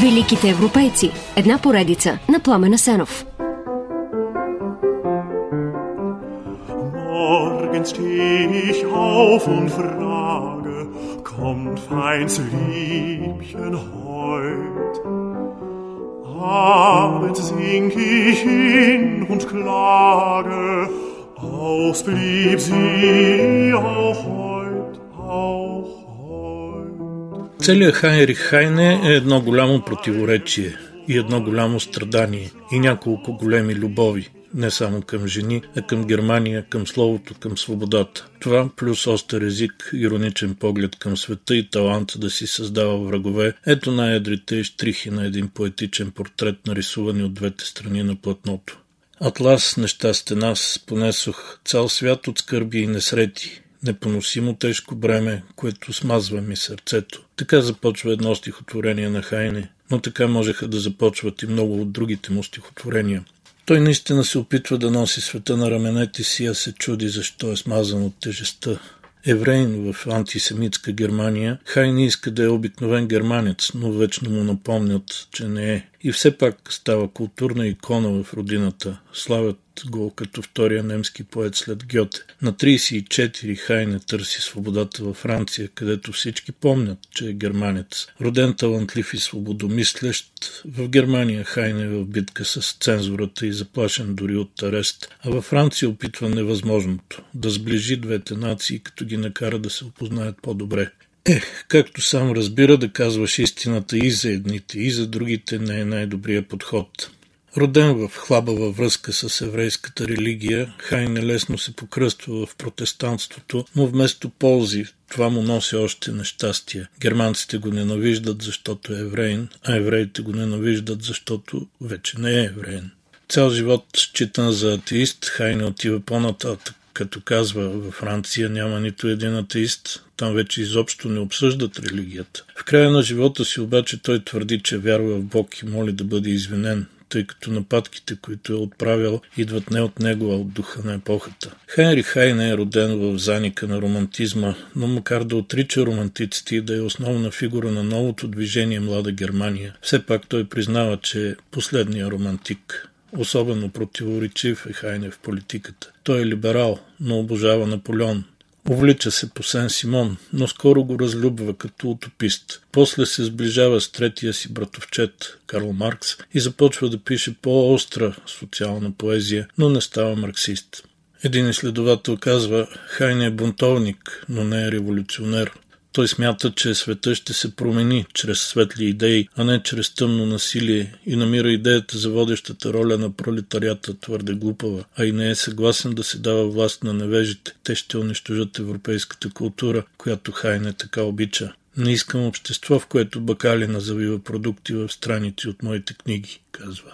Великите европейци. Една поредица на Пламена Сенов. Morgens steh ich auf und frage, kommt feins Liebchen heut? Abends sink ich hin und klage, aus blieb sie auch heut, Целият Хайнрих Хайне е едно голямо противоречие и едно голямо страдание и няколко големи любови, не само към жени, а към Германия, към словото, към свободата. Това плюс остър език, ироничен поглед към света и талант да си създава врагове, ето най-ядрите штрихи на един поетичен портрет, нарисувани от двете страни на платното. Атлас, нещастен аз, понесох цял свят от скърби и несрети, непоносимо тежко бреме, което смазва ми сърцето. Така започва едно стихотворение на Хайне, но така можеха да започват и много от другите му стихотворения. Той наистина се опитва да носи света на раменете си, а се чуди защо е смазан от тежестта. Еврейн в антисемитска Германия, Хайне иска да е обикновен германец, но вечно му напомнят, че не е. И все пак става културна икона в родината. Славят го като втория немски поет след Гьоте. На 34 Хайне търси свободата във Франция, където всички помнят, че е германец. Роден талантлив и свободомислещ, в Германия Хайне е в битка с цензурата и заплашен дори от арест, а във Франция опитва невъзможното – да сближи двете нации, като ги накара да се опознаят по-добре. Ех, както сам разбира да казваш истината и за едните, и за другите не е най-добрият подход. Роден в хлабава връзка с еврейската религия, Хайне лесно се покръства в протестантството, но вместо ползи това му носи още нещастие. Германците го ненавиждат, защото е евреин, а евреите го ненавиждат, защото вече не е евреин. Цял живот считан за атеист, Хайне отива по-нататък като казва във Франция няма нито един атеист, там вече изобщо не обсъждат религията. В края на живота си обаче той твърди, че вярва в Бог и моли да бъде извинен тъй като нападките, които е отправил, идват не от него, а от духа на епохата. Хенри Хайне е роден в заника на романтизма, но макар да отрича романтиците и да е основна фигура на новото движение Млада Германия, все пак той признава, че е последния романтик. Особено противоречив е Хайне в политиката. Той е либерал, но обожава Наполеон. Увлича се по Сен Симон, но скоро го разлюбва като утопист. После се сближава с третия си братовчет, Карл Маркс, и започва да пише по-остра социална поезия, но не става марксист. Един изследовател казва, Хайне е бунтовник, но не е революционер. Той смята, че света ще се промени чрез светли идеи, а не чрез тъмно насилие и намира идеята за водещата роля на пролетарията твърде глупава, а и не е съгласен да се дава власт на невежите. Те ще унищожат европейската култура, която Хайне така обича. Не искам общество, в което бакалина завива продукти в страници от моите книги, казва.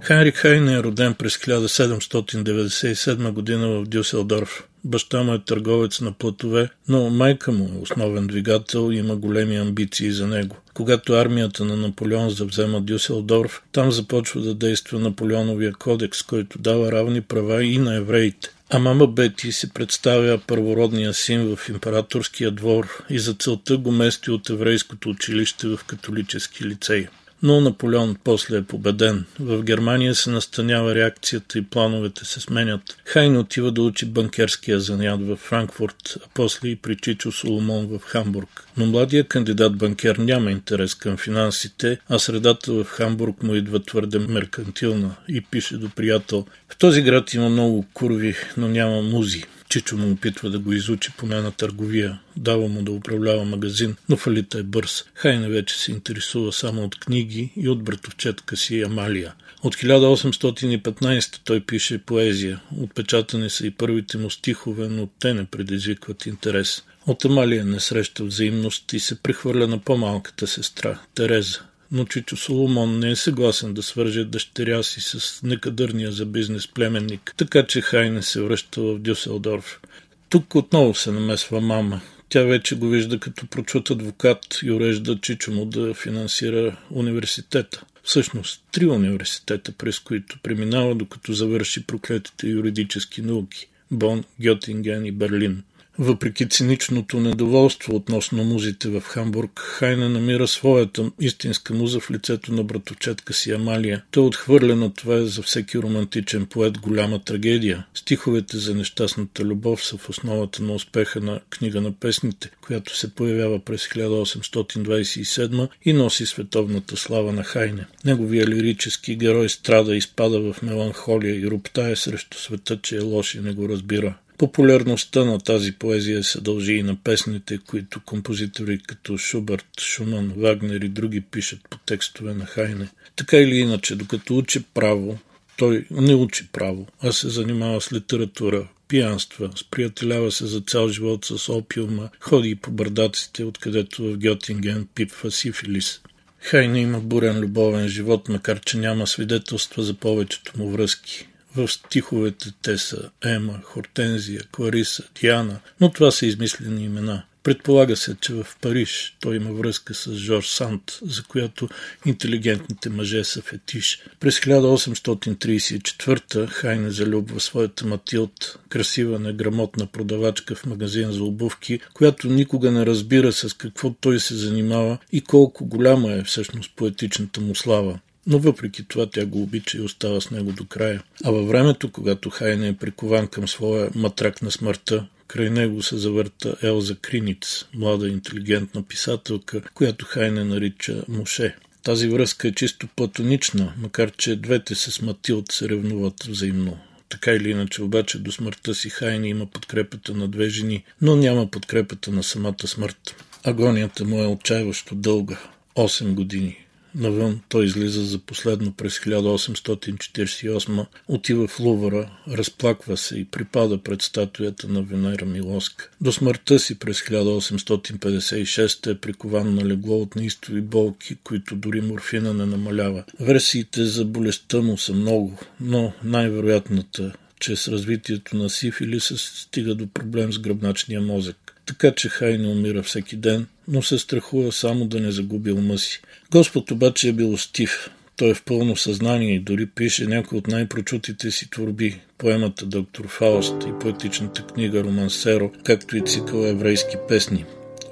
Хайрик Хайне е роден през 1797 година в Дюселдорф. Баща му е търговец на платове, но майка му е основен двигател и има големи амбиции за него. Когато армията на Наполеон завзема Дюселдорф, там започва да действа Наполеоновия кодекс, който дава равни права и на евреите. А мама Бети се представя първородния син в императорския двор и за целта го мести от еврейското училище в католически лицей но Наполеон после е победен. В Германия се настанява реакцията и плановете се сменят. Хайн отива да учи банкерския занят в Франкфурт, а после и при Чичо Соломон в Хамбург. Но младия кандидат банкер няма интерес към финансите, а средата в Хамбург му идва твърде меркантилна и пише до приятел. В този град има много курви, но няма музи. Чичо му опитва да го изучи поне на търговия. Дава му да управлява магазин, но фалита е бърз. Хайне вече се интересува само от книги и от братовчетка си Амалия. От 1815 той пише поезия. Отпечатани са и първите му стихове, но те не предизвикват интерес. От Амалия не среща взаимност и се прехвърля на по-малката сестра, Тереза но Чичо Соломон не е съгласен да свърже дъщеря си с некадърния за бизнес племенник, така че Хайне се връща в Дюселдорф. Тук отново се намесва мама. Тя вече го вижда като прочут адвокат и урежда Чичо му да финансира университета. Всъщност, три университета, през които преминава, докато завърши проклетите юридически науки – Бон, Гьотинген и Берлин – Въпреки циничното недоволство относно музите в Хамбург, Хайне намира своята истинска муза в лицето на братовчетка си Амалия. Той е отхвърлено това е за всеки романтичен поет голяма трагедия. Стиховете за нещастната любов са в основата на успеха на книга на песните, която се появява през 1827 и носи световната слава на Хайне. Неговия лирически герой страда и спада в меланхолия и руптае срещу света, че е лош и не го разбира. Популярността на тази поезия се дължи и на песните, които композитори като Шубърт, Шуман, Вагнер и други пишат по текстове на Хайне. Така или иначе, докато учи право, той не учи право, а се занимава с литература, пиянства, сприятелява се за цял живот с опиума, ходи по бърдаците, откъдето в Гьотинген пипва сифилис. Хайне има бурен любовен живот, макар че няма свидетелства за повечето му връзки. В стиховете те са Ема, Хортензия, Клариса, Диана, но това са измислени имена. Предполага се, че в Париж той има връзка с Жорж Сант, за която интелигентните мъже са фетиш. През 1834 Хайне залюбва своята Матилд, красива, неграмотна продавачка в магазин за обувки, която никога не разбира с какво той се занимава и колко голяма е всъщност поетичната му слава но въпреки това тя го обича и остава с него до края. А във времето, когато Хайне е прикован към своя матрак на смъртта, Край него се завърта Елза Криниц, млада интелигентна писателка, която Хайне нарича Моше. Тази връзка е чисто платонична, макар че двете се с Матилд се ревнуват взаимно. Така или иначе, обаче до смъртта си Хайне има подкрепата на две жени, но няма подкрепата на самата смърт. Агонията му е отчаиващо дълга. 8 години. Навън той излиза за последно през 1848, отива в Лувъра, разплаква се и припада пред статуята на Венера Милоска. До смъртта си през 1856 е прикован на легло от неистови болки, които дори морфина не намалява. Версиите за болестта му са много, но най-вероятната че с развитието на сифилиса се стига до проблем с гръбначния мозък. Така че Хайне умира всеки ден, но се страхува само да не загуби ума си. Господ обаче е билостив. Той е в пълно съзнание и дори пише някои от най-прочутите си творби, поемата Доктор Фауст и поетичната книга Романсеро, както и цикъл еврейски песни.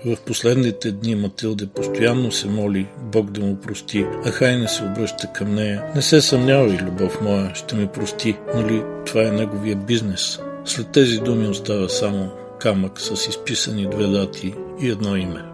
В последните дни Матилде постоянно се моли Бог да му прости, а Хайне се обръща към нея. Не се съмнявай, любов моя, ще ме прости, нали това е неговия бизнес. След тези думи остава само камък с изписани две дати и едно име.